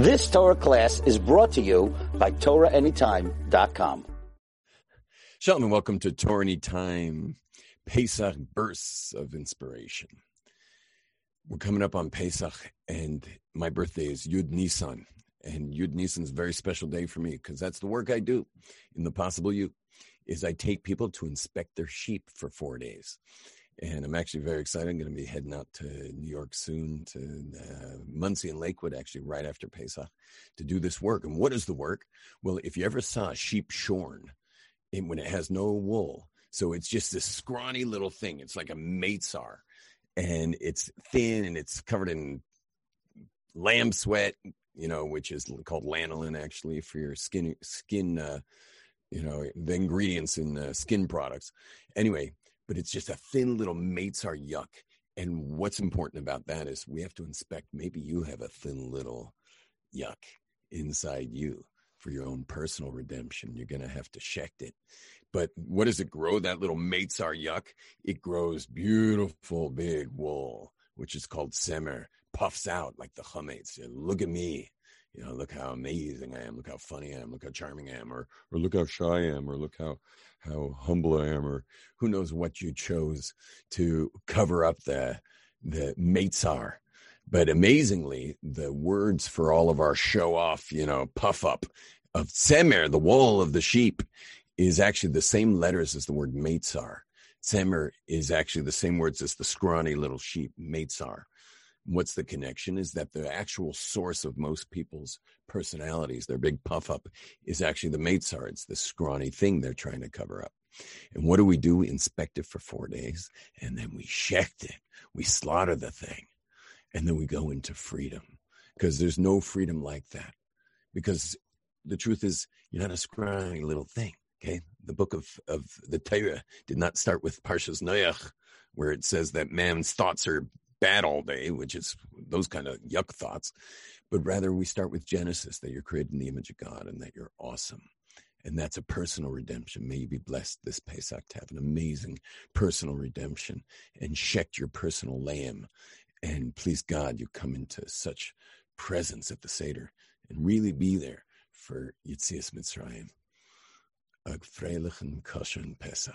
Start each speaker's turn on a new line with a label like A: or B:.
A: This Torah class is brought to you by TorahAnytime.com.
B: Shalom and welcome to Torah Anytime Pesach Bursts of Inspiration. We're coming up on Pesach, and my birthday is Yud Nisan. And Yud Nisan is a very special day for me because that's the work I do in the Possible You, is I take people to inspect their sheep for four days and I'm actually very excited. I'm going to be heading out to New York soon to uh, Monsey and Lakewood, actually, right after Pesach, to do this work. And what is the work? Well, if you ever saw a sheep shorn, it, when it has no wool, so it's just this scrawny little thing. It's like a meitzar, and it's thin and it's covered in lamb sweat, you know, which is called lanolin actually for your skin skin. Uh, you know the ingredients in uh, skin products. Anyway, but it's just a thin little Meitzar yuck. And what's important about that is we have to inspect. Maybe you have a thin little yuck inside you for your own personal redemption. You're going to have to check it. But what does it grow? That little Meitzar yuck? It grows beautiful big wool, which is called tzemer, puffs out like the chametz. Look at me you know, look how amazing I am, look how funny I am, look how charming I am, or or look how shy I am, or look how how humble I am, or who knows what you chose to cover up the the meitzar. But amazingly, the words for all of our show off, you know, puff up of tzemer, the wool of the sheep, is actually the same letters as the word meitzar. Tzemer is actually the same words as the scrawny little sheep, meitzar what's the connection is that the actual source of most people's personalities, their big puff up, is actually the Meitzar. It's the scrawny thing they're trying to cover up. And what do we do? We inspect it for four days and then we shecht it. We slaughter the thing and then we go into freedom because there's no freedom like that. Because the truth is, you're not a scrawny little thing. Okay. The book of, of the Torah did not start with Parshas Noach, where it says that man's thoughts are bad all day, which is those kind of yuck thoughts, but rather we start with Genesis that you're created in the image of God and that you're awesome. And that's a personal redemption. May you be blessed this Pesach to have an amazing personal redemption and check your personal lamb. And please God, you come into such presence at the Seder and really be there for Yetzias Mitzrayim. Ag freilichen kosher Pesach.